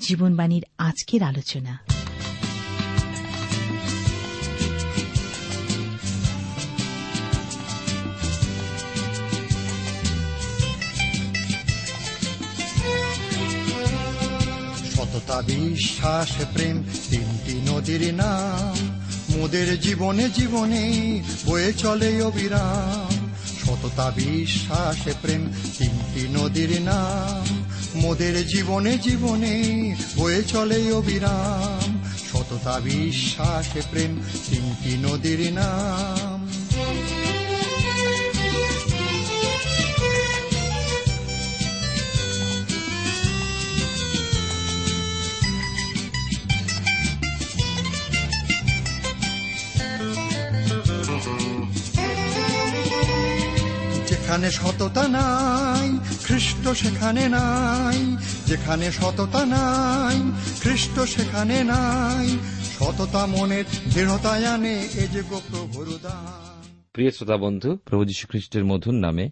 জীবনবাণীর আজকের আলোচনা। সততা, বিশ্বাস, প্রেম, তিনটি নদীর নাম। মোদের জীবনে জীবনে বয়ে চলে অবিরাম। সততা, বিশ্বাস, প্রেম, তিনটি নদীর নাম। মোদের জীবনে জীবনে হয়ে চলে অবিরাম সততা, বিশ্বাস, প্রেম, তিনটি নদীর নাম। যেখানে সততা নাই খ্রিস্ট সেখানে নাই, যেখানে সততা নাই, খ্রিস্ট সেখানে নাই। সততা মনের দৃঢ়তায় আনে এ যে প্রিয় শ্রোতা বন্ধু, প্রভু যীশু খ্রিস্টের মধুর নামে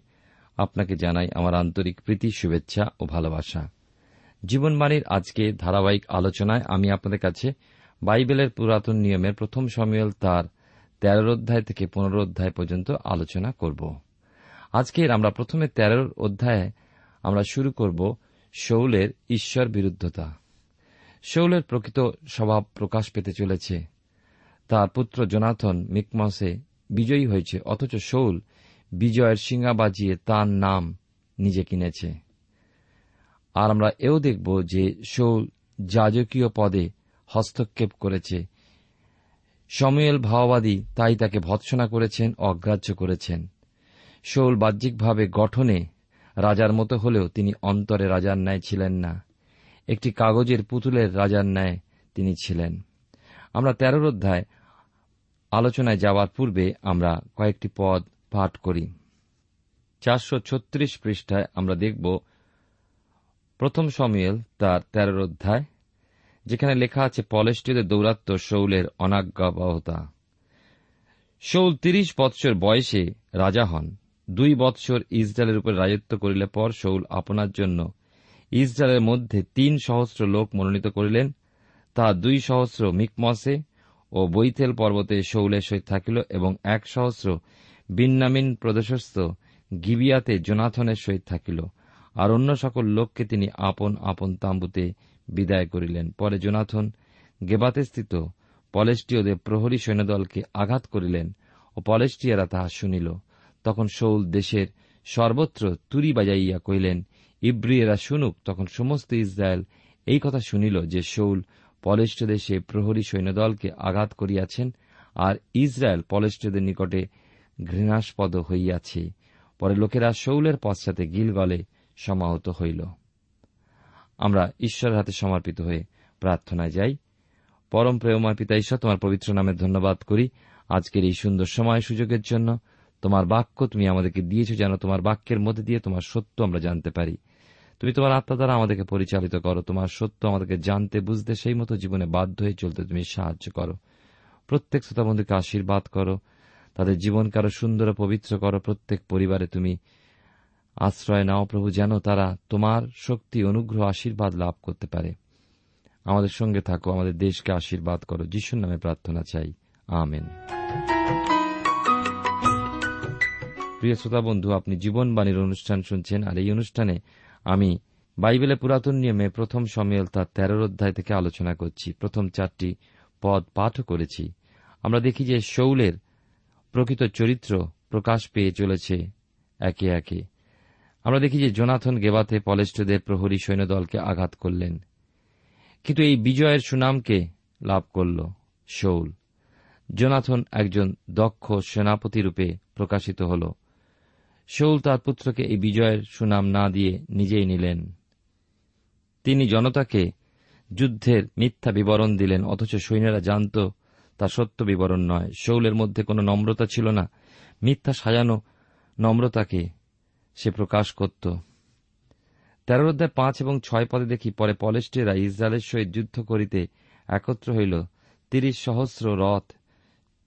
আপনাকে জানাই আমার আন্তরিক প্রীতি, শুভেচ্ছা ও ভালোবাসা। জীবনবাণীর আজকে ধারাবাহিক আলোচনায় আমি আপনাদের কাছে বাইবেলের পুরাতন নিয়মের প্রথম সমিয়ল তার তেরোর অধ্যায় থেকে পনেরো অধ্যায় পর্যন্ত আলোচনা করব। আজকের আমরা প্রথমে তেরোর অধ্যায়ে আমরা শুরু করব শৌলের ঈশ্বর বিরুদ্ধতা। শৌলের প্রকৃত স্বভাব প্রকাশ পেতে চলেছে। তার পুত্র জোনাথন মিকমসে বিজয়ী হয়েছে, অথচ শৌল বিজয়ের সিঙ্গা বাজিয়ে তার নাম নিজে কিনেছে। আর আমরা এও দেখব যে শৌল যাজকীয় পদে হস্তক্ষেপ করেছে। সময়েল ভাওবাদী তাই তাকে ভৎসনা করেছেন, অগ্রাহ্য করেছেন। শৌল বাহ্যিকভাবে গঠনে রাজার মতো হলেও তিনি অন্তরে রাজার ন্যায় ছিলেন না। একটি কাগজের পুতুলের রাজার ন্যায় তিনি ছিলেন। আমরা তেরোর অধ্যায় আলোচনায় যাওয়ার পূর্বে আমরা কয়েকটি পদ পাঠ করি। চারশো ছত্রিশ পৃষ্ঠায় আমরা দেখব, প্রথম সমিয়েল তার তেরোর অধ্যায়, যেখানে লেখা আছে, পলেষ্টীয়দের দৌরাত্ম শৌলের অনাজ্ঞাবহতা। শৌল তিরিশ বৎসর বয়সে রাজা হন। দুই বৎসর ইসরায়েলের উপর রাজত্ব করিলে পর শৌল আপনার জন্য। ইসরায়েলের মধ্যে তিন সহস্র লোক মনোনীত করিলেন। তা দুই সহস্র মিকমসে ও বৈথেল পর্বতে শৌলের সহিত থাকিল এবং এক সহস্র বিন্নামিন প্রদেশস্থ গিবিয়াতে জোনাথনের সহিত থাকিল। আর অন্য সকল লোককে তিনি আপন আপন তাম্বুতে বিদায় করিলেন। পরে জোনাথন গেবাতে স্থিত পলেষ্টীয়দের প্রহরী সৈন্যদলকে আঘাত করিলেন ও পলেষ্টীয়রা তাহা শুনিল। তখন শৌল দেশের সর্বত্র তুরি বাজাইয়া কহিলেন, ইব্রিয়েরা শুনুক। তখন সমস্ত ইসরায়েল এই কথা শুনিল যে শৌল পলেষ্ট দেশে প্রহরী সৈন্যদলকে আঘাত করিয়াছেন আর ইসরায়েল পলেষ্টদের নিকটে ঘৃণাস্পদ হইয়াছে। পরে লোকেরা শৌলের পশ্চাতে গিলগলে সমাহত হইল। আমরা ঈশ্বরের হাতে সমর্পিত হয়ে প্রার্থনায় যাই। পরম প্রেমময় পিতা ঈশ্বর, তোমার পবিত্র নামে ধন্যবাদ করি। আজকের এই সুন্দর সময় সুযোগের জন্য তোমার বাক্য তুমি আমাদেরকে দিয়েছ যেন তোমার বাক্যের মধ্যে দিয়ে তোমার সত্য আমরা জানতে পারি। তুমি তোমার আত্মা দ্বারা আমাদেরকে পরিচালিত করো। তোমার সত্য আমাদেরকে জানতে, বুঝতে, সেই মতো জীবনে বাধ্য হয়ে চলতে তুমি সাহায্য করো। প্রত্যেক শ্রোতা বন্ধুকে আশীর্বাদ করো। তাদের জীবনকে আরও সুন্দর পবিত্র করো। প্রত্যেক পরিবারে তুমি আশ্রয় নাও প্রভু, যেন তারা তোমার শক্তি, অনুগ্রহ, আশীর্বাদ লাভ করতে পারে। আমাদের সঙ্গে থাকো, আমাদের দেশকে আশীর্বাদ করো। যিশুর নামে প্রার্থনা চাই। আমেন। প্রিয় শ্রোতা বন্ধু, আপনি জীবনবাণীর অনুষ্ঠান শুনছেন আর এই অনুষ্ঠানে আমি বাইবেলে পুরাতন নিয়মে প্রথম সমিয়েল তার তেরোর অধ্যায় থেকে আলোচনা করছি। প্রথম চারটি পদ পাঠও করেছি। আমরা দেখি যে শৌলের প্রকৃত চরিত্র প্রকাশ পেয়ে চলেছে একে একে। আমরা দেখি যে জোনাথন গেবাতে পলেষ্টদের প্রহরী সৈন্যদলকে আঘাত করলেন। কিন্তু এই বিজয়ের সুনামকে লাভ করল শৌল জোনাথন একজন দক্ষ সেনাপতি রূপে প্রকাশিত হল। শৌল তার পুত্রকে এই বিজয়ের সুনাম না দিয়ে নিজেই নিলেন। তিনি জনতাকে যুদ্ধের মিথ্যা বিবরণ দিলেন, অথচ সৈন্যরা জানত তা সত্য বিবরণ নয়। শৌলের মধ্যে কোনো নম্রতা ছিল না। মিথ্যা সাজানো নম্রতাকে সে প্রকাশ করত। তেরো অধ্যায় পাঁচ এবং ছয় পদে দেখি, পরে পলেস্টেরা ইসরায়েলের সহিত যুদ্ধ করিতে একত্র হইল। তিরিশ সহস্র রথ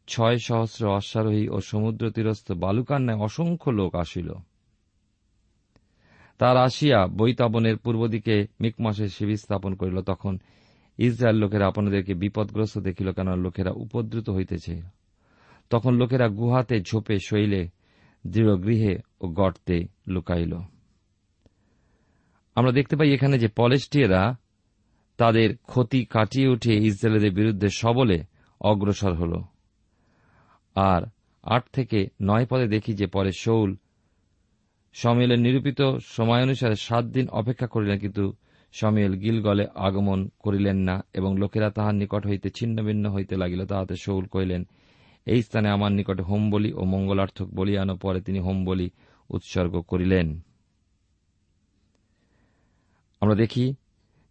ছয় সহস্র অশ্বারোহী ও সমুদ্র তীরস্থ বালুকান্নায় অসংখ্য লোক আসিল। তার আসিয়া বৈতাবনের পূর্ব দিকে মিকমাসের শিবির স্থাপন করিল। তখন ইসরায়েল লোকেরা আপনাদেরকে বিপদগ্রস্ত দেখিল কেন লোকেরা উপদ্রুত হইতেছে। তখন লোকেরা গুহাতে ঝোপে, শৈলে, দৃঢ় গৃহে ও গর্তে লুকাইল। আমরা দেখতে পাই এখানে যে পলেস্টিয়েরা তাদের ক্ষতি কাটিয়ে উঠে ইসরায়েলদের বিরুদ্ধে সবলে অগ্রসর হল। আর আট থেকে নয় পদে দেখি যে পরে শৌল সমিয়েলের নিরূপিত সময় অনুসারে সাত দিন অপেক্ষা করিলেন, কিন্তু সমিয়েল গিলগলে আগমন করিলেন না এবং লোকেরা তাহার নিকট হইতে ছিন্ন ভিন্ন হইতে লাগিল। তাহাতে শৌল কহিলেন, এই স্থানে আমার নিকটে হোম বলি ও মঙ্গলার্থক বলি আনো, পরে তিনি হোম বলি উৎসর্গ করিলেন। আমরা দেখি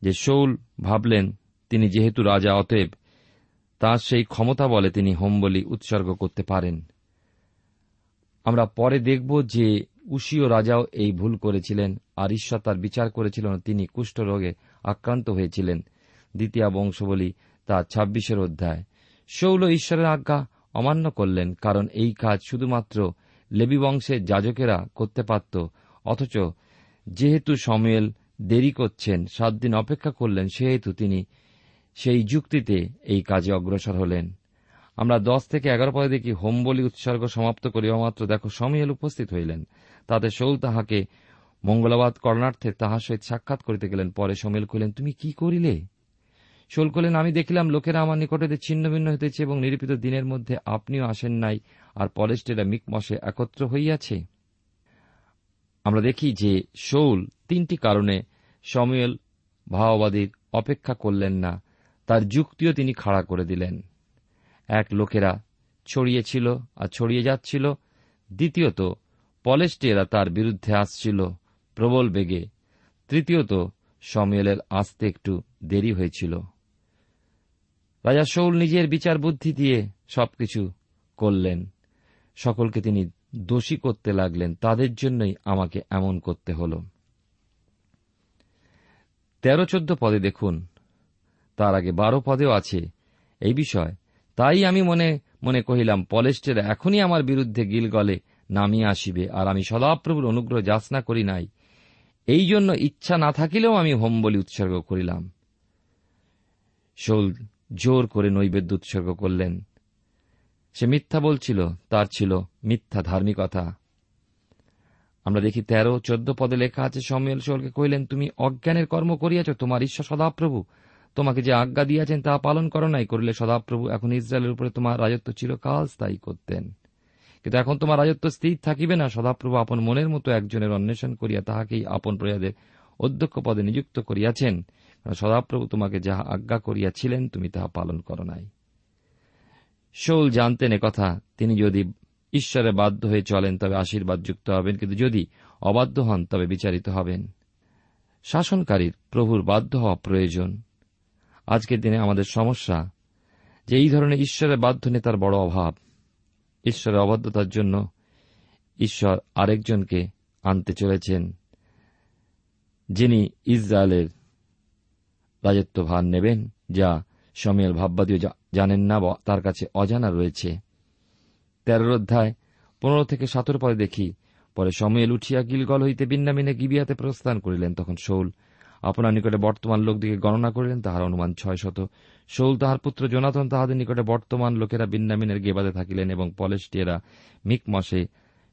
যে শৌল ভাবলেন, তিনি যেহেতু রাজা, অতএব তাঁর সেই ক্ষমতা বলে তিনি হোম বলি উৎসর্গ করতে পারেন। আমরা পরে দেখব যে উশীয় রাজাও এই ভুল করেছিলেন, আর ঈশ্বর তার বিচার করেছিলেন তিনি কুষ্ঠরোগে আক্রান্ত হয়েছিলেন। দ্বিতীয় বংশবলী তার ছাব্বিশের অধ্যায়। শৌল ঈশ্বরের আজ্ঞা অমান্য করলেন, কারণ এই কাজ শুধুমাত্র লেবি বংশের যাজকেরা করতে পারত, অথচ যেহেতু সময়েল দেরি করছেন, সাত দিন অপেক্ষা করলেন, সেহেতু তিনি সেই যুক্তিতে এই কাজে অগ্রসর হলেন। আমরা দশ থেকে এগারো পদে দেখি হোম বলি উৎসর্গ সমাপ্ত করিবা মাত্র দেখো সমীহেল উপস্থিত হইলেন। তাতে শৌল তাহাকে মঙ্গলাবাদ করণার্থে তাহার সহিত সাক্ষাৎ করিতে গেলেন। পরে সমিল কহিলেন, তুমি কি করিলে? শোল কহিলেন, আমি দেখিলাম লোকেরা আমার নিকটে ছিন্ন ভিন্ন হইতেছে এবং নিরূপিত দিনের মধ্যে আপনিও আসেন নাই আর পলেস্টেরা মিকমসে একত্র হইয়াছে। আমরা দেখি যে শৌল তিনটি কারণে সময়েল ভাওবাদীর অপেক্ষা করলেন না। তার যুক্তিও তিনি খাড়া করে দিলেন। এক লোকেরা ছড়িয়েছিল আর ছড়িয়ে যাচ্ছিল। দ্বিতীয়ত, পলেস্টিয়েরা তার বিরুদ্ধে আসছিল প্রবল বেগে। তৃতীয়ত, সময়েলের আসতে একটু দেরি হয়েছিল। রাজা শৌল নিজের বিচার বুদ্ধি দিয়ে সবকিছু করলেন। সকলকে তিনি দোষী করতে লাগলেন। তাদের জন্যই আমাকে এমন করতে হল। তেরো চোদ্দ পদে দেখুন তার আগে বারো পদেও আছে। এই বিষয়, তাই আমি মনে মনে কহিলাম পলেস্টের এখনই আমার বিরুদ্ধে গিলগলে নামিয়ে আসিবে, আর আমি সদাপ্রভুর অনুগ্রহ যাচনা করি নাই। এই জন্য ইচ্ছা না থাকিলেও আমি হোম বলি উৎসর্গ করিলাম। শোল জোর করে নৈবেদ্য উৎসর্গ করলেন। সে মিথ্যা বলছিল, তার ছিল মিথ্যা ধার্মিকতা। আমরা দেখি তেরো, চোদ্দ পদে লেখা আছে সমিয়েল শোলকে কহিলেন, তুমি অজ্ঞানের কর্ম করিয়াছ, তোমার ঈশ্বর সদাপ্রভু তোমাকে যে আজ্ঞা দিয়াছেন তা পালন করো নাই, করিলে সদাপ্রভু এখন ইসরায়েলের উপরে তোমার রাজত্ব চিরকাল স্থায়ী করতেন। কিন্তু এখন তোমার রাজত্ব স্থির থাকিবে না, সদাপ্রভু আপন মনের মতো একজনের অন্বেষণ করিয়া তাহাকেই আপন প্রয়াদের অধ্যক্ষ পদে নিযুক্ত করিয়াছেন। সদাপ্রভু তোমাকে যাহা আজ্ঞা করিয়াছিলেন, তুমি তাহা পালন করো নাই। শৌল জানতেন কথা, তিনি যদি ঈশ্বরে বাধ্য হয়ে চলেন, তবে আশীর্বাদ যুক্ত হবেন, কিন্তু যদি অবাধ্য হন, তবে বিচারিত হবেন। শাসনকারীর প্রভুর বাধ্য হওয়া প্রয়োজন। আজকের দিনে আমাদের সমস্যা যে এই ধরনের ঈশ্বরের বাধ্য নেতার বড় অভাব। ঈশ্বরের অবাধ্যতার জন্য ঈশ্বর আরেকজনকে আনতে চলেছেন, যিনি ইসরায়েলের রাজত্ব ভার নেবেন, যা সমিয়াল ভাববাদীও জানেন না তার কাছে অজানা রয়েছে। তেরোর অধ্যায় পনেরো থেকে সতেরো পরে দেখি, পরে সময়েল উঠিয়া গিলগল হইতে বিন্নামিনে গিবিয়াতে প্রস্থান করিলেন, তখন শৌল আপনার নিকটে বর্তমান লোকদিকে গণনা করিলেন, তাহার অনুমান ছয় শত। শৌল তাহার পুত্র জোনাথন তাহাদের নিকটে বর্তমান লোকেরা বিন্নামিনের গেবাদে থাকিলেন এবং পলেস্টিয়েরা মিকমসে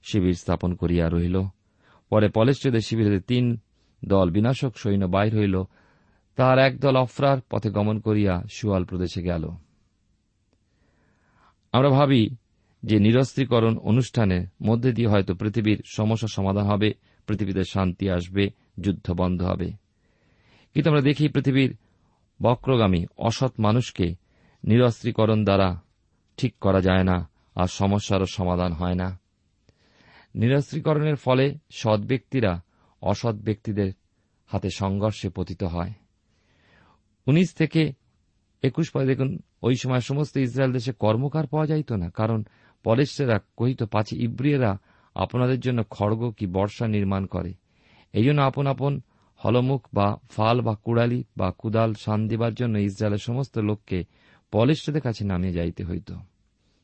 শিবির স্থাপন করিয়া রহিল। পরে পলেস্টিয়দের শিবিরে তিন দল বিনাশক সৈন্য বাইর হইল। তার একদল অফরার পথে গমন করিয়া সুয়াল প্রদেশে গেল। আমরা ভাবি যে নিরস্ত্রীকরণ অনুষ্ঠানের মধ্যে দিয়ে হয়তো পৃথিবীর সমস্যা সমাধান হবে, পৃথিবীতে শান্তি আসবে, যুদ্ধ বন্ধ হবে। কিন্তু আমরা দেখি পৃথিবীর বক্রগামী অসৎ মানুষকে নিরস্ত্রীকরণ দ্বারা ঠিক করা যায় না আর সমস্যারও সমাধান হয় না। নিরস্ত্রীকরণের ফলে সৎ ব্যক্তিরা অসৎ ব্যক্তিদের হাতে সংঘর্ষে পতিত হয়। উনিশ থেকে একুশ পরে দেখুন, ওই সময় সমস্ত ইসরায়েল দেশে কর্মকার পাওয়া যাইত না, কারণ পলেশ্বরেরা কহিত, পাছে ইব্রিয়েরা, আপনাদের জন্য খড়গ কি বর্ষা নির্মাণ করে? এই জন্য আপন আপন হলমুখ বা ফাল বা কুড়ালি বা কুদাল শান দিবার জন্য ইসরায়েলের সমস্ত লোককে পলেশ্বরের কাছে নামিয়ে যাইতে হইত।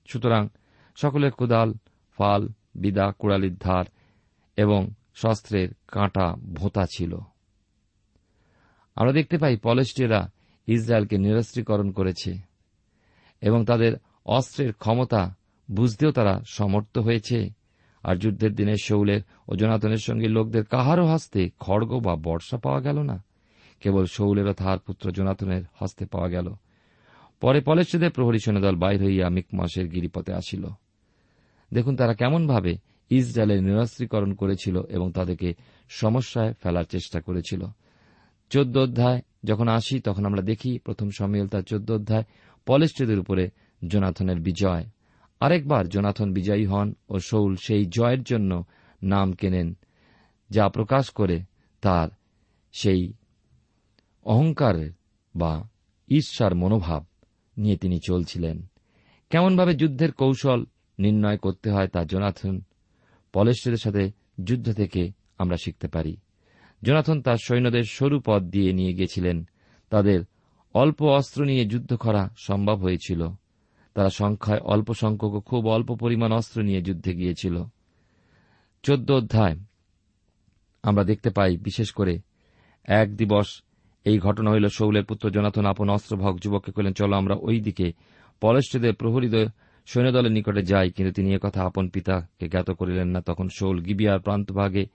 সুতরাং সকলের কুদাল, ফাল, বিদা, কুড়ালির ধার এবং শস্ত্রের কাঁটা ভোঁতা ছিল। আমরা দেখতে পাই পলেস্টিয়েরা ইসরায়েলকে নিরস্ত্রীকরণ করেছে এবং তাদের অস্ত্রের ক্ষমতা বুঝতেও তারা সমর্থ হয়েছে। আর যুদ্ধের দিনে শৌলের ও জনাতনের সঙ্গে লোকদের কাহারও হস্তে খড়গ বা বর্ষা পাওয়া গেল না? কেবল শৌলের ও তাহার পুত্র জনাতনের হস্তে পাওয়া গেল। পরে পলেশ্বদের প্রহরী সৈন্যদল বাইর হইয়া মিকমাসের গিরিপথে আসিল। দেখুন তারা কেমনভাবে ইসরায়েলের নিরস্ত্রীকরণ করেছিল এবং তাদেরকে সমস্যায় ফেলার চেষ্টা করেছিল। চোদ্দ অধ্যায়, যখন আসি তখন আমরা দেখি প্রথম সমিল তার চোদ্দ অধ্যায় পলেস্ট্রেদের উপরে জোনাথনের বিজয়। আরেকবার জোনাথন বিজয়ী হন ও শৌল সেই জয়ের জন্য নাম কেনেন, যা প্রকাশ করে তার সেই অহংকার বা ঈর্ষার মনোভাব নিয়ে তিনি চলছিলেন। কেমনভাবে যুদ্ধের কৌশল নির্ণয় করতে হয় তা জোনাথন পলেশ্বরের সাথে যুদ্ধ থেকে আমরা শিখতে পারি। জোনাথন তার সৈন্যদের সরু পথ দিয়ে নিয়ে গেছিলেন। তাদের অল্প অস্ত্র নিয়ে যুদ্ধ করা সম্ভব হয়েছিল। তারা সংখ্যায় অল্প সংখ্যক খুব অল্প পরিমাণ অস্ত্র নিয়ে যুদ্ধে গিয়েছিল। চোদ্দ অধ্যায়। আমরা দেখতে পাই, বিশেষ করে এক দিবস এই ঘটনা হইল শৌলের পুত্র জনাথন আপন অস্ত্রভক যুবককে কইলেন চলো আমরা ওই দিকে পলেষ্টদের প্রহরীদ সৈন্যদলের নিকটে যাই, কিন্তু তিনি কথা আপন পিতাকে জ্ঞাত করিলেন না। তখন শৌল গিবিয়ার প্রান্তভাগে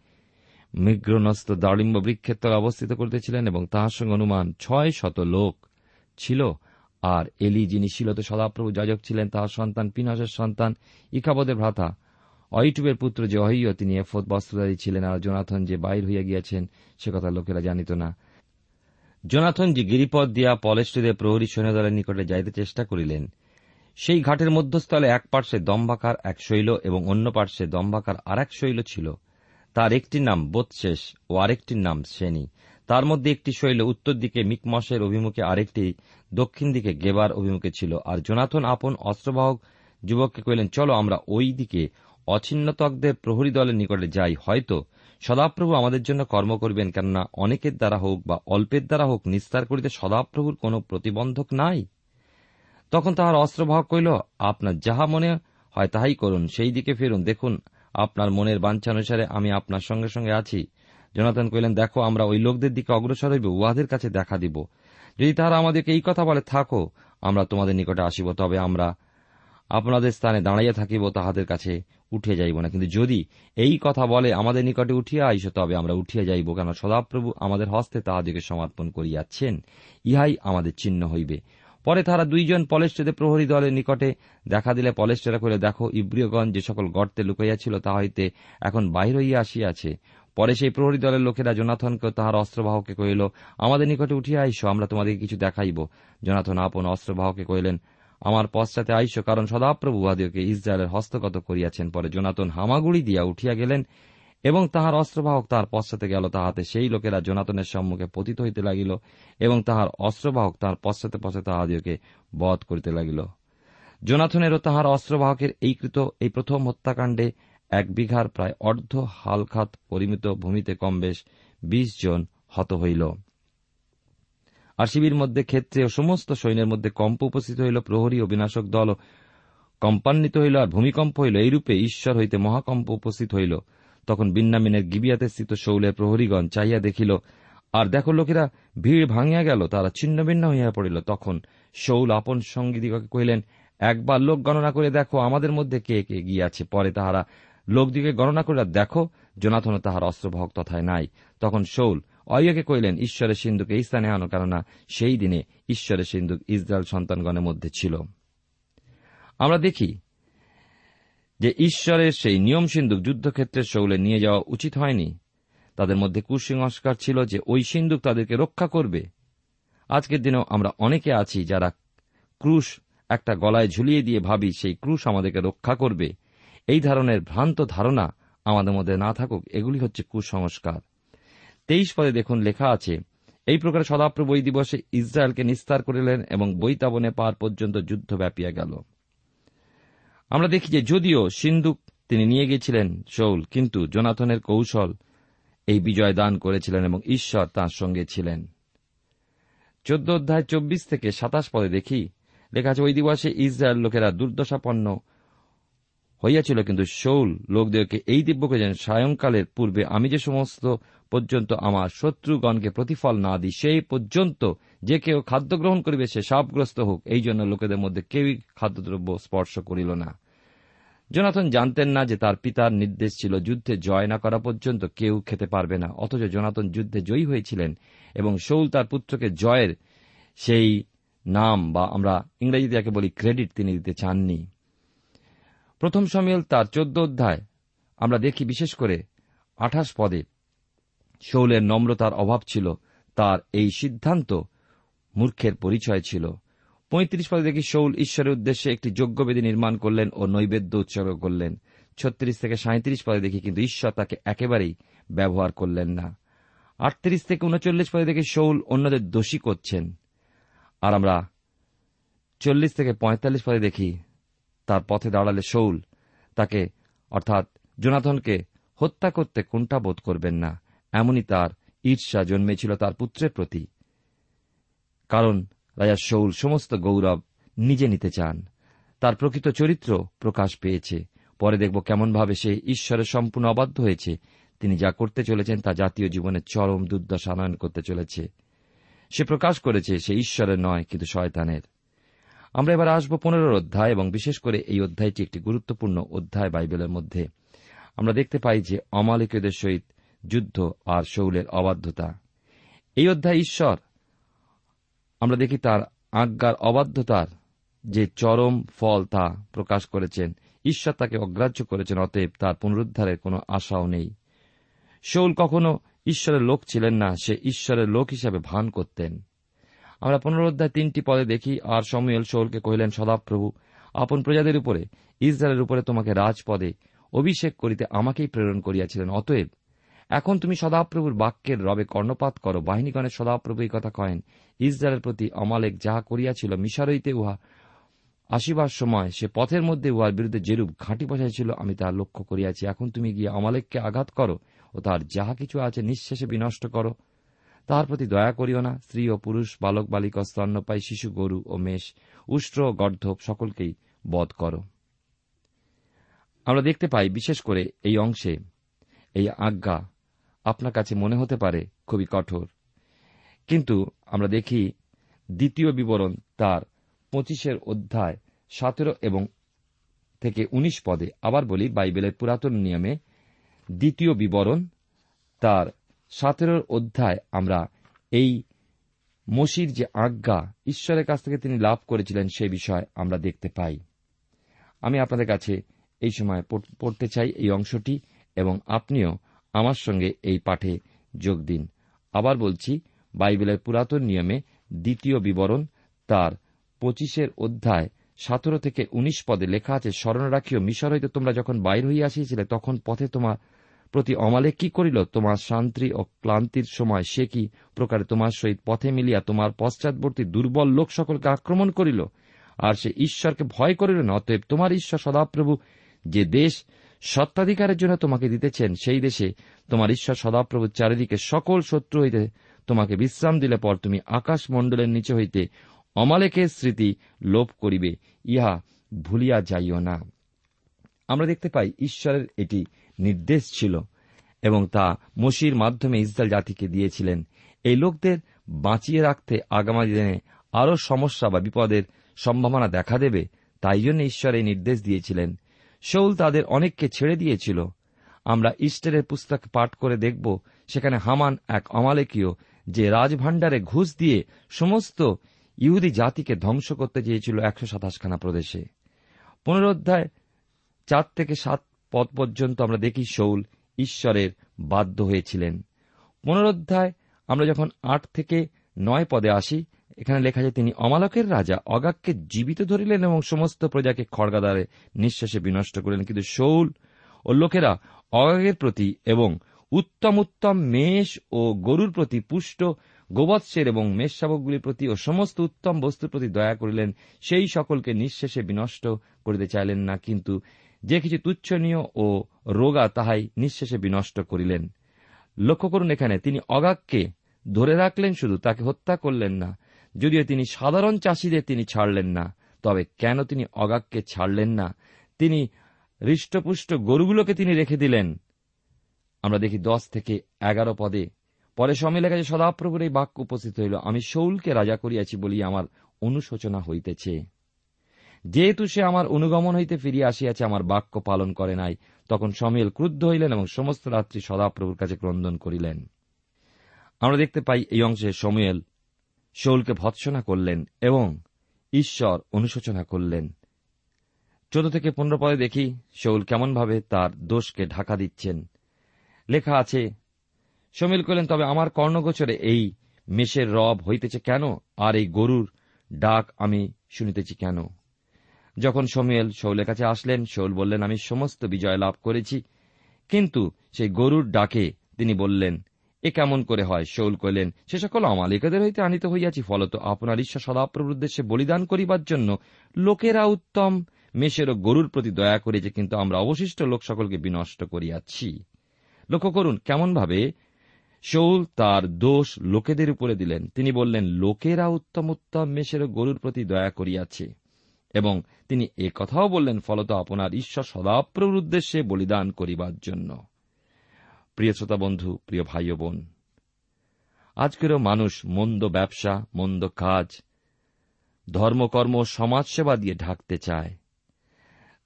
মৃগ্রনস্ত দাড়িম্ব বৃক্ষের তলে অবস্থিত করিতেছিলেন এবং তাহার সঙ্গে অনুমান ছয় শত লোক ছিল। আর এলি, যিনি শিলত সদাপ্রভু যাজক ছিলেন, তাহার সন্তান পিনাসের সন্তান ইকাবদের ভ্রাতা। অইটুবের পুত্র যে অহিয়, তিনি এফত বস্ত্রধারী ছিলেন, আর জোনাথন যে বাইর হইয়া গিয়াছেন, সে কথা লোকেরা জানিত না। জোনাথন যে গিরিপথ দিয়া পলেষ্টদের প্রহরী সৈন্যদলের নিকটে যাইতে চেষ্টা করিলেন, সেই ঘাটের মধ্যস্থলে এক পার্শ্বে দম্বাকার এক শৈল এবং অন্য পার্শ্বে দম্বাকার আর এক শৈল ছিল। তার একটির নাম বোধশেষ ও আরেকটির নাম শ্রেণি তার মধ্যে একটি শৈল উত্তর দিকে মিকমসের অভিমুখে আরেকটি, দক্ষিণ দিকে গেবার অভিমুখে ছিল। আর জোনাথন আপন অস্ত্রবাহক যুবককে কহিলেন চলো আমরা ওই দিকে অছিন্নতকদের প্রহরী দলের নিকটে যাই। হয়তো সদাপ্রভু আমাদের জন্য কর্ম করবেন, কেননা অনেকের দ্বারা হোক বা অল্পের দ্বারা হোক নিস্তার করিতে সদাপ্রভুর কোন প্রতিবন্ধক নাই। তখন তাহার অস্ত্রবাহক কইল, আপনার যাহা মনে হয় তাহাই করুন। সেই দিকে ফিরুন। দেখুন, আপনার মনের বাঞ্ছানুসারে আমি আপনার সঙ্গে সঙ্গে আছি। জনাতন কহিলেন, দেখো, আমরা ওই লোকদের দিকে অগ্রসর হইব, উহাদের কাছে দেখা দিব। যদি তাহারা আমাদেরকে এই কথা বলে, থাকো, আমরা তোমাদের নিকটে আসিব, তবে আমরা আপনাদের স্থানে দাঁড়াইয়া থাকিব, তাহাদের কাছে উঠিয়া যাইব না। কিন্তু যদি এই কথা বলে, আমাদের নিকটে উঠিয়া আইস, তবে আমরা উঠিয়া যাইব কেন সদাপ্রভু আমাদের হস্তে তাহাদিকে সমর্পণ করিয়াছেন, ইহাই আমাদের চিহ্ন হইবে। পরে তারা দুইজন পলেস্টেদের প্রহরী দলের নিকটে দেখা দিলে পলেস্টেরা করে দেখো ইব্রিয়গঞ্জ যে সকল গর্তে লুকাইয়াছিল তা হইতে এখন বাহির হইয়া আসিয়াছে। পরে সেই প্রহরী দলের লোকেরা জোনাথনকে তাহার অস্ত্রবাহকে কহিল, আমাদের নিকটে উঠিয়া আইস, আমরা তোমাদেরকে কিছু দেখাইব। জোনাথন আপন অস্ত্রবাহকে কহিলেন, আমার পশ্চাতে আইস, কারণ সদাপ্রভু উহাদেরকে ইসরায়েলের হস্তগত করিয়াছেন। পরে জোনাতন হামাগুড়ি দিয়া উঠিয়া গেলেন, এবং তাহার অস্ত্রবাহক তাহার পশ্চাতে গেল, তাহাতে সেই লোকেরা জোনাতনের সম্মুখে পতিত হইতে লাগিল, এবং তাহার অস্ত্রবাহক তাহার পশ্চাতে পশ্চাতে তাহাদিওকে বধ করিতে লাগিল। জোনাথনেরও তাহার অস্ত্রবাহকের এই কৃত এই প্রথম হত্যাকাণ্ডে এক বিঘার প্রায় অর্ধ হালখাত পরিমিত ভূমিতে কমবেশ বিশ জন হত হইল। আর শিবির মধ্যে ক্ষেত্রে ও সমস্ত সৈন্যের মধ্যে কম্প উপস্থিত হইল, প্রহরী ও বিনাশক দল কম্পান্বিত হইল আর ভূমিকম্প হইল। এইরূপে ঈশ্বর হইতে মহাকম্প উপস্থিত হইল। তখন বিন্নামিনের গিবিয়াতে স্থিত শৌলের প্রহরীগণ চাইয়া দেখিল, আর দেখো লোকেরা, ভিড় ভাঙিয়া গেল, তারা ছিন্ন ভিন্ন হইয়া পড়িল। তখন শৌল আপন সঙ্গীদিগকে কহিলেন, একবার লোক গণনা করে দেখো আমাদের মধ্যে কে কে গিয়াছে। পরে তাহারা লোকদিকে গণনা করিয়া দেখো জোনাথন তাহার অস্ত্রভক তথায় নাই। তখন শৌল অয়কে কইলেন ঈশ্বরের সিন্ধুক এই স্থানে আনো, কেননা সেই দিনে ঈশ্বরের সিন্ধুক ইসরায়েল সন্তানগণের মধ্যে ছিল। আমরা দেখি যে ঈশ্বরের সেই নিয়ম সিন্ধুক যুদ্ধক্ষেত্রে শৌলে নিয়ে যাওয়া উচিত হয়নি। তাদের মধ্যে কুসংস্কার ছিল যে ওই সিন্ধুক তাদেরকে রক্ষা করবে। আজকের দিনেও আমরা অনেকে আছি যারা ক্রুশ একটা গলায় ঝুলিয়ে দিয়ে ভাবি, সেই ক্রুশ আমাদেরকে রক্ষা করবে। এই ধরনের ভ্রান্ত ধারণা আমাদের মধ্যে না থাকুক, এগুলি হচ্ছে কুসংস্কার। তেইশ পদে দেখুন লেখা আছে, এই প্রকার সদাপ্রভু ওই দিবসে ইসরায়েলকে নিস্তার করিলেন এবং বৈতাবনে পার পর্যন্ত যুদ্ধ ব্যাপিয়া গেল। আমরা দেখি যে যদিও সিন্ধুক তিনি নিয়ে গিয়েছিলেন শৌল, কিন্তু জোনাথনের কৌশল এই বিজয় দান করেছিলেন এবং ঈশ্বর তাঁর সঙ্গে ছিলেন। চোদ্দ অধ্যায় চব্বিশ থেকে সাতাশ পদে দেখি, লেখা আছে, ওই দিবসে ইসরায়েল লোকেরা দুর্দশাপন্ন হইয়াছিল কিন্তু শৌল লোকদেরকে এই দিব্য যেন সায়ংকালের পূর্বে আমি যে সমস্ত পর্যন্ত আমার শত্রুগণকে প্রতিফল না দিই, সেই পর্যন্ত যে কেউ খাদ্য গ্রহণ করিবে সে সাপগ্রস্ত হোক। এই জন্য লোকেদের মধ্যে কেউই খাদ্যদ্রব্য স্পর্শ করিল না। জোনাথন জানতেন না যে তার পিতার নির্দেশ ছিল যুদ্ধে জয় না করা পর্যন্ত কেউ খেতে পারবে না। অথচ জোনাথন যুদ্ধে জয়ী হয়েছিলেন এবং শৌল তার পুত্রকে জয়ের সেই নাম বা আমরা ইংরেজিতে যাকে বলি ক্রেডিট তিনি দিতে চাননি। প্রথম সমিল তার চোদ্দ অধ্যায়। আমরা দেখি বিশেষ করে আঠাশ পদে। শৌলের নম্রতার অভাব ছিল, তার এই সিদ্ধান্ত মূর্খের পরিচয় ছিল। পঁয়ত্রিশ পদে দেখি শৌল ঈশ্বরের উদ্দেশ্যে একটি যজ্ঞবেদী নির্মাণ করলেন ও নৈবেদ্য উৎসর্গ করলেন। ছত্রিশ থেকে সাঁত্রিশ পদে দেখি কিন্তু ঈশ্বর তাকে একেবারেই ব্যবহার করলেন না। আটত্রিশ থেকে উনচল্লিশ পদে দেখি শৌল অন্যদের দোষী করছেন। আর আমরা চল্লিশ থেকে পঁয়তাল্লিশ পদে দেখি তার পথে দাঁড়ালে শৌল। তাকে, অর্থাৎ জোনাথনকে, হত্যা করতে কোনটা বোধ করবেন না। এমনই তার ঈর্ষা জন্মেছিল তার পুত্রের প্রতি। কারণ রাজা শৌল সমস্ত গৌরব নিজে নিতে চান। তার প্রকৃত চরিত্র প্রকাশ পেয়েছে। পরে দেখব কেমনভাবে সে ঈশ্বরের সম্পূর্ণ অবাধ্য হয়েছে। তিনি যা করতে চলেছেন তা জাতীয় জীবনের চরম দুর্দশা আনয়ন করতে চলেছে। সে প্রকাশ করেছে সে ঈশ্বরের নয়, কিন্তু শয়তানের। আমরা এবার আসব পনেরো অধ্যায় এবং বিশেষ করে এই অধ্যায়টি একটি গুরুত্বপূর্ণ অধ্যায় বাইবেলের মধ্যে। আমরা দেখতে পাই যে অমালিকদের সহিত যুদ্ধ আর শৌলের অবাধ্যতা। এই অধ্যায় ঈশ্বর, আমরা দেখি তার আজ্ঞার অবাধ্যতার যে চরম ফল তা প্রকাশ করেছেন। ঈশ্বর তাকে অগ্রাহ্য করেছেন, অতএব তার পুনরুদ্ধারের কোনো আশাও নেই। শৌল কখনো ঈশ্বরের লোক ছিলেন না, সে ঈশ্বরের লোক হিসাবে ভান করতেন। আমরা পুনরুদ্ধার তিনটি পদে দেখি, আর সময়েল শৌলকে কহিলেন, সদাপ্রভু, আপন প্রজাদের উপরে, ইসরায়েলের উপরে তোমাকে রাজপদে অভিষেক করিতে আমাকেই প্রেরণ করিয়াছিলেন। অতএব, এখন তুমি সদাপ্রভুর বাক্যের রবে কর্ণপাত করো। বাহিনীগণের সদাপ্রভু এই কথা কহেন, ইসরায়েলের প্রতি অমালেক যাহা করিয়াছিল মিশারইতে উহা আসিবার সময় সে পথের মধ্যে উহার বিরুদ্ধে যেরূপ ঘাঁটি বসাইছিল, আমি তাহা লক্ষ্য করিয়াছি। এখন তুমি গিয়ে অমালেককে আঘাত করো ও তার যাহা কিছু আছে নিঃশেষে বিনষ্ট করো। তাহার প্রতি দয়া করিও না, স্ত্রী ও পুরুষ, বালক, বালিকা স্তন্যপাই শিশু, গরু ও মেষ, উষ্ট্র ও গর্ধব সকলকেই বধ করো। আমরা দেখতে পাই, বিশেষ করে এই অংশে এই আজ্ঞা আপনার কাছে মনে হতে পারে খুবই কঠোর। কিন্তু আমরা দেখি, দ্বিতীয় বিবরণ তার পঁচিশের অধ্যায় সতেরো এবং থেকে উনিশ পদে আবার বলি, বাইবেলের পুরাতন নিয়মে দ্বিতীয় বিবরণ তার সতেরোর অধ্যায় আমরা এই মসির যে আজ্ঞা, ঈশ্বরের কাছ থেকে তিনি লাভ করেছিলেন সে বিষয় আমরা দেখতে পাই। আমি আপনাদের কাছে এই সময় পড়তে চাই এই অংশটি এবং আপনিও আমার সঙ্গে এই পাঠে যোগ দিন। আবার বলছি, বাইবেলের পুরাতন নিয়মে দ্বিতীয় বিবরণ তার পঁচিশের অধ্যায় সতেরো থেকে উনিশ পদে লেখা আছে, স্মরণ রাখিও মিশর হইতে তোমরা যখন বাইর হইয়া আসিয়াছিলে, তখন পথে তোমার প্রতি অমালে কি করিল? তোমার শান্তি ও ক্লান্তির সময় সে কি প্রকারে তোমার সহিত পথে মিলিয়া তোমার পশ্চাৎবর্তী দুর্বল লোক সকলকে আক্রমণ করিল? আর সে ঈশ্বরকে ভয় করিল না, অতএব তোমার ঈশ্বর সদাপ্রভু যে দেশ সত্তাধিকারের জন্য তোমাকে দিতেছেন, সেই দেশে তোমার ঈশ্বর সদাপ্রভু চারিদিকে সকল শত্রু হইতে তোমাকে বিশ্রাম দিলে পর তুমি আকাশ মণ্ডলের নিচে হইতে অমালেকের স্মৃতি লোপ করিবে, ইহা ভুলিয়া যাইও না। আমরা দেখতে পাই ঈশ্বরের এটি নির্দেশ ছিল এবং তা মসির মাধ্যমে ইসরায়েল জাতিকে দিয়েছিলেন। এই লোকদের বাঁচিয়ে রাখতে আগামী দিনে আরও সমস্যা বা বিপদের সম্ভাবনা দেখা দেবে, তাই জন্য ঈশ্বর এই নির্দেশ দিয়েছিলেন। শৌল তাদের অনেককে ছেড়ে দিয়েছিল। আমরা ইস্টারের পুস্তক পাঠ করে দেখব, সেখানে হামান এক অমালেকীয় যে রাজভাণ্ডারে ঘুষ দিয়ে সমস্ত ইহুদি জাতিকে ধ্বংস করতে চেয়েছিল একশো সাতাশখানা প্রদেশে। পুনরুদ্ধায় চার থেকে সাত পদ পর্যন্ত আমরা দেখি শৌল ঈশ্বরের বাধ্য হয়েছিলেন। পুনরুদ্ধায় আমরা যখন আট থেকে নয় পদে আসি, এখানে লেখা যায় তিনি অমালকের রাজা অগাককে জীবিত ধরিলেন এবং সমস্ত প্রজাকে খড়গাদারে নিঃশ্বাসে বিনষ্ট করলেন। কিন্তু শৌল ও লোকেরা অগাকের প্রতি এবং উত্তম উত্তম মেষ ও গরুর প্রতি, পুষ্ট গোবৎসের এবং মেষশাবকগুলির প্রতি ও সমস্ত উত্তম বস্তুর প্রতি দয়া করিলেন, সেই সকলকে নিঃশেষে বিনষ্ট করিতে চাইলেন না। কিন্তু যে কিছু তুচ্ছনীয় ও রোগা তাহাই নিঃশেষে বিনষ্ট করিলেন। লক্ষ্য করুন এখানে, তিনি অগাককে ধরে রাখলেন শুধু, তাকে হত্যা করলেন না, যদিও তিনি সাধারণ চাষিদের তিনি ছাড়লেন না, তবে কেন তিনি অগাককে ছাড়লেন না? তিনি হৃষ্টপুষ্ট গরুগুলোকে তিনি রেখে দিলেন। আমরা দেখি দশ থেকে এগারো পদে, পরে সময় লেখা যে সদাপ্রভুর এই বাক্য উপস্থিত হইল, আমি শৌলকে রাজা করিয়াছি বলিয়া আমার অনুশোচনা হইতেছে। যেহেতু সে আমার অনুগমন হইতে ফিরিয়া আসিয়াছে, আমার বাক্য পালন করে নাই, তখন সমিয়েল ক্রুদ্ধ হইলেন এবং সমস্ত রাত্রি সদাপ্রভুর কাছে ক্রন্দন করিলেন। আমরা দেখতে পাই এই অংশে সময়েল শৌলকে ভৎসনা করলেন এবং ঈশ্বর অনুশোচনা করলেন। চোদ্দ থেকে পনেরো পদে দেখি শৌল কেমনভাবে তার দোষকে ঢাকা দিচ্ছেন। লেখা আছে, সমীল করলেন তবে আমার কর্ণগোচরে এই মেষের রব হইতেছে কেন? আর এই গরুর ডাক আমি শুনিতেছি কেন? যখন সমীল শৌলের কাছে আসলেন, শৌল বললেন, আমি সমস্ত বিজয় লাভ করেছি। কিন্তু সেই গরুর ডাকে তিনি বললেন, এ কেমন করে হয়? শৌল কইলেন সে সকল অমালিকাদের হইতে আনিত হইয়াছি, ফলত আপনার ঈশ্বর সদাপ্রভুর উদ্দেশ্যে বলিদান করিবার জন্য লোকেরা উত্তম। মেষের ও গরুর প্রতি দয়া করেছে কিন্তু আমরা অবশিষ্ট লোক সকলকে বিনষ্ট করিয়াছি। লক্ষ্য করুন, কেমনভাবে শৌল তার দোষ লোকেদের উপরে দিলেন। তিনি বললেন, লোকেরা উত্তম উত্তম মেষের গরুর প্রতি দয়া করিয়াছে। এবং তিনি এ কথাও বললেন, ফলত আপনার ঈশ্বর সদাপ্রভুর উদ্দেশ্যে বলিদান করিবার জন্য। প্রিয় শ্রোতা বন্ধু, প্রিয় ভাই বোন, আজকেরও মানুষ মন্দ ব্যবসা, মন্দ কাজ, ধর্মকর্ম, সমাজসেবা দিয়ে ঢাকতে চায়।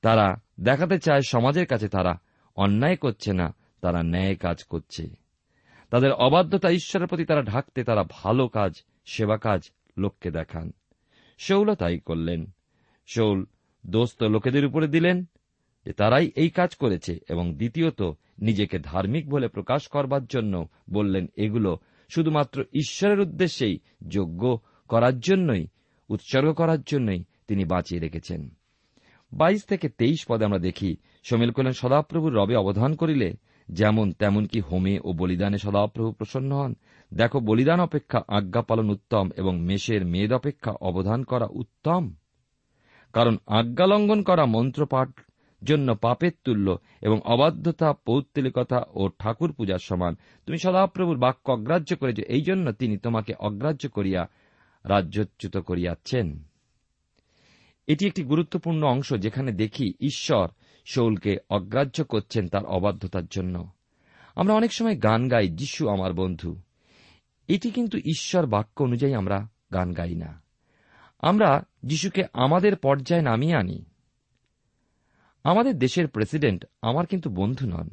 তারা দেখাতে চায়, সমাজের কাছে তারা অন্যায় করছে না, তারা ন্যায় কাজ করছে। তাদের অবাধ্যতা ঈশ্বরের প্রতি তারা ঢাকতে তারা ভালো কাজ, সেবা কাজ লোককে দেখান। শৌল তাই করলেন। শৌল দোস্ত লোকেদের উপরে দিলেন যে তারাই এই কাজ করেছে এবং দ্বিতীয়ত নিজেকে ধার্মিক বলে প্রকাশ করবার জন্য বললেন, এগুলো শুধুমাত্র ঈশ্বরের উদ্দেশ্যেই যোগ্য করার জন্যই, উৎসর্গ করার জন্যই তিনি বাঁচিয়ে রেখেছেন। বাইশ থেকে তেইশ পদে আমরা দেখি, সমীল করলেন সদাপ্রভুর রবে অবধান করিলে যেমন তেমন কি হোমে ও বলিদানে সদাপ্রভু প্রসন্ন হন। দেখো, বলিদান অপেক্ষা, আজ্ঞা পালন উত্তম এবং মেষের মেদ অপেক্ষা অবধান করা উত্তম। কারণ আজ্ঞা লঙ্ঘন করা মন্ত্রপাঠ জন্য পাপের তুল্য এবং অবাধ্যতা, পৌত্তলিকতা ও ঠাকুর পূজার সমান। তুমি সদাপ্রভুর বাক্য অগ্রাহ্য করেছ, এই জন্য তিনি তোমাকে অগ্রাহ্য করিয়া রাজ্যচ্যুত করিয়াছেন। এটি একটি গুরুত্বপূর্ণ অংশ যেখানে দেখি ঈশ্বর শৌলকে অগ্রাহ্য করছেন তার অবাধ্যতার জন্য। আমরা অনেক সময় গান গাই, যিশু আমার বন্ধু। এটি কিন্তু ঈশ্বর বাক্য অনুযায়ী আমরা গান গাই না। আমরা যিশুকে আমাদের পর্যায়ে নামিয়ে আনি। আমাদের দেশের প্রেসিডেন্ট আমার কিন্তু বন্ধু নন।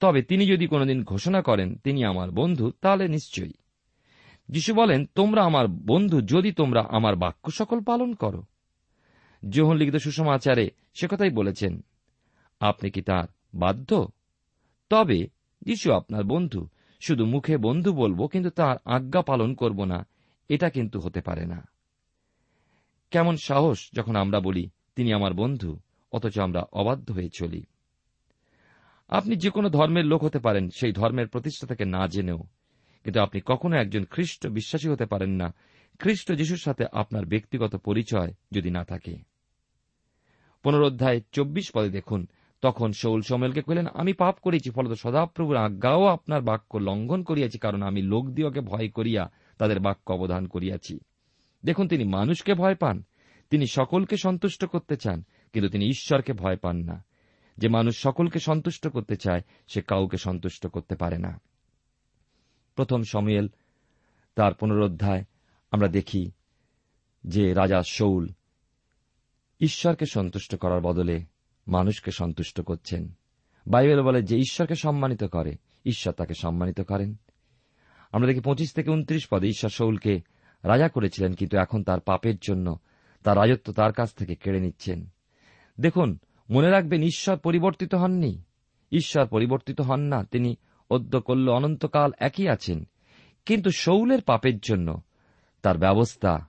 তবে তিনি যদি কোনোদিন ঘোষণা করেন তিনি আমার বন্ধু, তাহলে নিশ্চয়ই। যিশু বলেন, তোমরা আমার বন্ধু যদি তোমরা আমার বাক্য সকল পালন করো। যোহন লিখিত সুষমাচারে সে কথাই বলেছেন, আপনি কি তার বাধ্য? তবে যিশু আপনার বন্ধু, শুধু মুখে বন্ধু বলব, কিন্তু তার আজ্ঞা পালন করব না, এটা কিন্তু হতে পারে না। কেমন সাহস যখন আমরা বলি, তিনি আমার বন্ধু, অথচ আমরা অবাধ্য হয়ে চলি আপনি যে কোনো ধর্মের লোক হতে পারেন, সেই ধর্মের প্রতিষ্ঠা থেকে না জেনেও। কিন্তু আপনি কখনো একজন খ্রিস্ট বিশ্বাসী হতে পারেন না। খ্রিস্ট যিশুর সাথে আপনার ব্যক্তিগত পরিচয় যদি না থাকে। পুনরোধ্যায় চব্বিশ পদে দেখুন, তখন শৌল সোমেলকে কহিলেন, আমি পাপ করেছি ফলত সদাপ্রভুর আজ্ঞাও আপনার বাক্য লঙ্ঘন করিয়াছি, কারণ আমি লোক দিওকে ভয় করিয়া তাদের বাক্য অবধান করিয়াছি। দেখুন, তিনি মানুষকে ভয় পান, তিনি সকলকে সন্তুষ্ট করতে চান, কিন্তু তিনি ঈশ্বরকে ভয় পান না। যে মানুষ সকলকে সন্তুষ্ট করতে চায়, সে কাউকে সন্তুষ্ট করতে পারে না। প্রথম সময়েল, তার পুনরোধ্যায়, আমরা দেখি যে রাজা শৌল ঈশ্বরকে সন্তুষ্ট করার বদলে মানুষকে সন্তুষ্ট করছেন। বাইবেল বলে যে ঈশ্বরকে সম্মানিত করে, ঈশ্বর তাকে সম্মানিত করেন। আমরা দেখি পঁচিশ থেকে উনত্রিশ পদে ঈশ্বর শৌলকে রাজা করেছিলেন, কিন্তু এখন তার পাপের জন্য তার রাজত্ব তার কাছ থেকে কেড়ে নিচ্ছেন। দেখুন, মনে রাখবেন, ঈশ্বর পরিবর্তিত হননি। ঈশ্বর পরিবর্তিত হন না, তিনি অদ্য করল অনন্তকাল একই আছেন। কিন্তু শৌলের পাপের জন্য তার ব্যবস্থা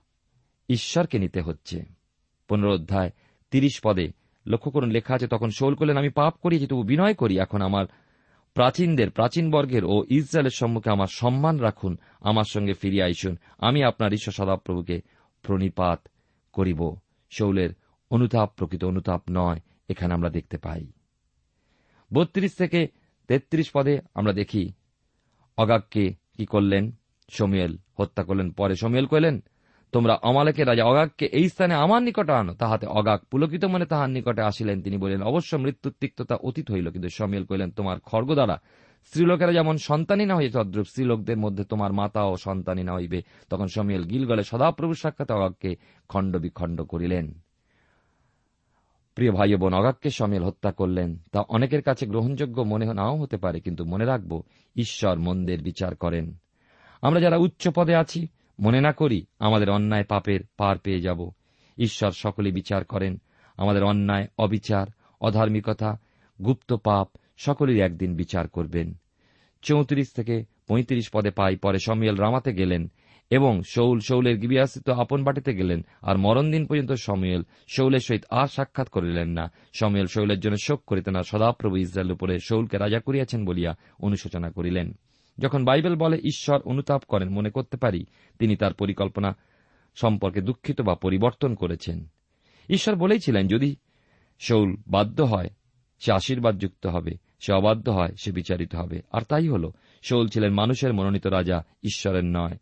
ঈশ্বরকে নিতে হচ্ছে। পুনরোধ্যায় তিরিশ পদে লক্ষ্য করুন, লেখা আছে, তখন শৌল করলেন আমি পাপ করিয়েছি, তবু বিনয় করি, এখন আমার প্রাচীনদের, প্রাচীন বর্গের ও ইসরায়েলের সম্মুখে আমার সম্মান রাখুন, আমার সঙ্গে ফিরিয়ে আইসুন। আমি আপনার ঈশ্বর সদাপ্রভুকে প্রণিপাত করিব। শৌলের অনুতাপ প্রকৃত অনুতাপ নয়, এখানে আমরা দেখতে পাই। বত্রিশ থেকে তেত্রিশ পদে আমরা দেখি অগাককে কি করলেন? সমীয়েল হত্যা করলেন, পরে সমীয়েল কইলেন তোমরা অমালেকের রাজা অগাগকে এই স্থানে আমার নিকটে আনো। তাহাতে অগাগ পুলকিত মনে তাহার নিকটে আসিলেন। তিনি বললেন, অবশ্য মৃত্যুর তিক্ততা অতীত হইল, কিন্তু সমীয়েল কইলেন তোমার খড়গ দ্বারা স্ত্রীলোকেরা যেমন সন্তানই না হইবে তদ্রুপ স্ত্রীলোকদের মধ্যে তোমার মাতা ও সন্তানই না হইবে। তখন সমীয়েল গিলগলে সদাপ্রভুর সাক্ষাৎ অগাগকে খণ্ড বিখণ্ড করিলেন। প্রিয় ভাই বোন অগাককে সমিল হত্যা করলেন। তা অনেকের কাছে গ্রহণযোগ্য মনে নাও হতে পারে, কিন্তু মনে রাখব, ঈশ্বর মন্দের বিচার করেন। আমরা যারা উচ্চ পদে আছি মনে না করি আমাদের অন্যায় পাপের পার পেয়ে যাব। ঈশ্বর সকলে বিচার করেন। আমাদের অন্যায়, অবিচার, অধার্মিকতা, গুপ্ত পাপ সকলেরই একদিন বিচার করবেন। চৌত্রিশ থেকে পঁয়ত্রিশ পদে পাই পরে সমিয়েল রামাতে গেলেন এবং শৌল শৌলের গিবিয়াস্থিত আপন বাটিতে গেলেন আর মরণ দিন পর্যন্ত সময়েল শৌলের সহিত আর সাক্ষাৎ করিলেন না। সময়েল শৌলের জন্য শোক করিতে না। সদাপ্রভু ইসরায়েল উপরে শৌলকে রাজা করিয়াছেন বলিয়া অনুশোচনা করিলেন। যখন বাইবেল বলে, ঈশ্বর অনুতাপ করেন, মনে করতে পারি, তিনি তার পরিকল্পনা সম্পর্কে দুঃখিত বা পরিবর্তন করেছেন। ঈশ্বর বলেইছিলেন, যদি শৌল বাধ্য হয়, সে আশীর্বাদ যুক্ত হবে, সে অবাধ্য হয়, সে বিচারিত হবে। আর তাই হল, শৌল ছিলেন মানুষের মনোনীত রাজা, ঈশ্বরের নয়।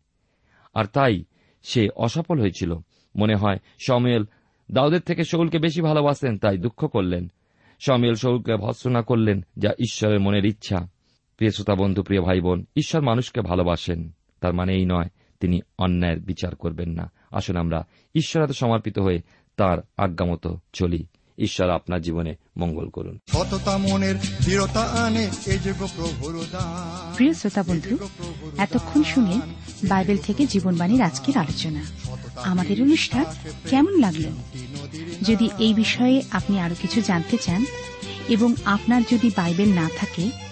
আর তাই সে অসফল হয়েছিল। মনে হয়, সমিয়েল দাউদের থেকে শৌলকে বেশি ভালোবাসেন তাই দুঃখ করলেন। সমিয়েল শৌলকে ভৎসনা করলেন, যা ঈশ্বরের মনের ইচ্ছা। প্রিয় শ্রোতা বন্ধু প্রিয় ভাই বোন ঈশ্বর মানুষকে ভালোবাসেন তার মানে এই নয় তিনি অন্যায়ের বিচার করবেন না। আসুন আমরা ঈশ্বর হাতে সমর্পিত হয়ে তার আজ্ঞামতো চলি। ঈশ্বর আপনার জীবনে মঙ্গল করুন। প্রিয় শ্রোতা বন্ধু এতক্ষণ শুনে বাইবেল থেকে জীবনবাণীর আজকের আলোচনা। আমাদের অনুষ্ঠান কেমন লাগল? যদি এই বিষয়ে আপনি আরও কিছু জানতে চান এবং আপনার যদি বাইবেল না থাকে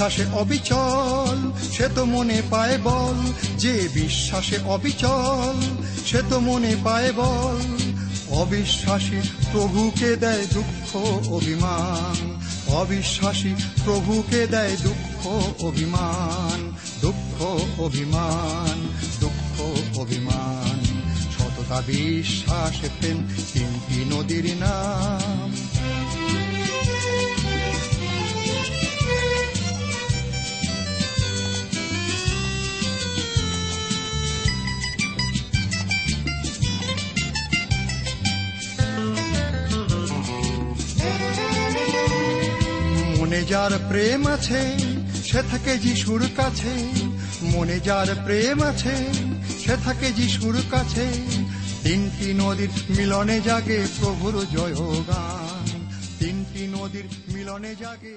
বিশ্বাসে অবিচল, সে তো মনে পায় বল। যে বিশ্বাসে অবিচল, সে তো মনে পায় বল। অবিশ্বাসী প্রভুকে দেয় দুঃখ, অভিমান। অবিশ্বাসী প্রভুকে দেয় দুঃখ, অভিমান। দুঃখ অভিমান। দুঃখ, অভিমান। সততা, বিশ্বাস, প্রেম তিনটি নদীর নাম। মনে যার প্রেম আছে, সে থাকে যিশুর কাছে। মনে যার প্রেম আছে, সে থাকে যিশুর কাছে। তিনটি নদীর মিলনে জাগে প্রভুর জয় গান তিনটি নদীর মিলনে জাগে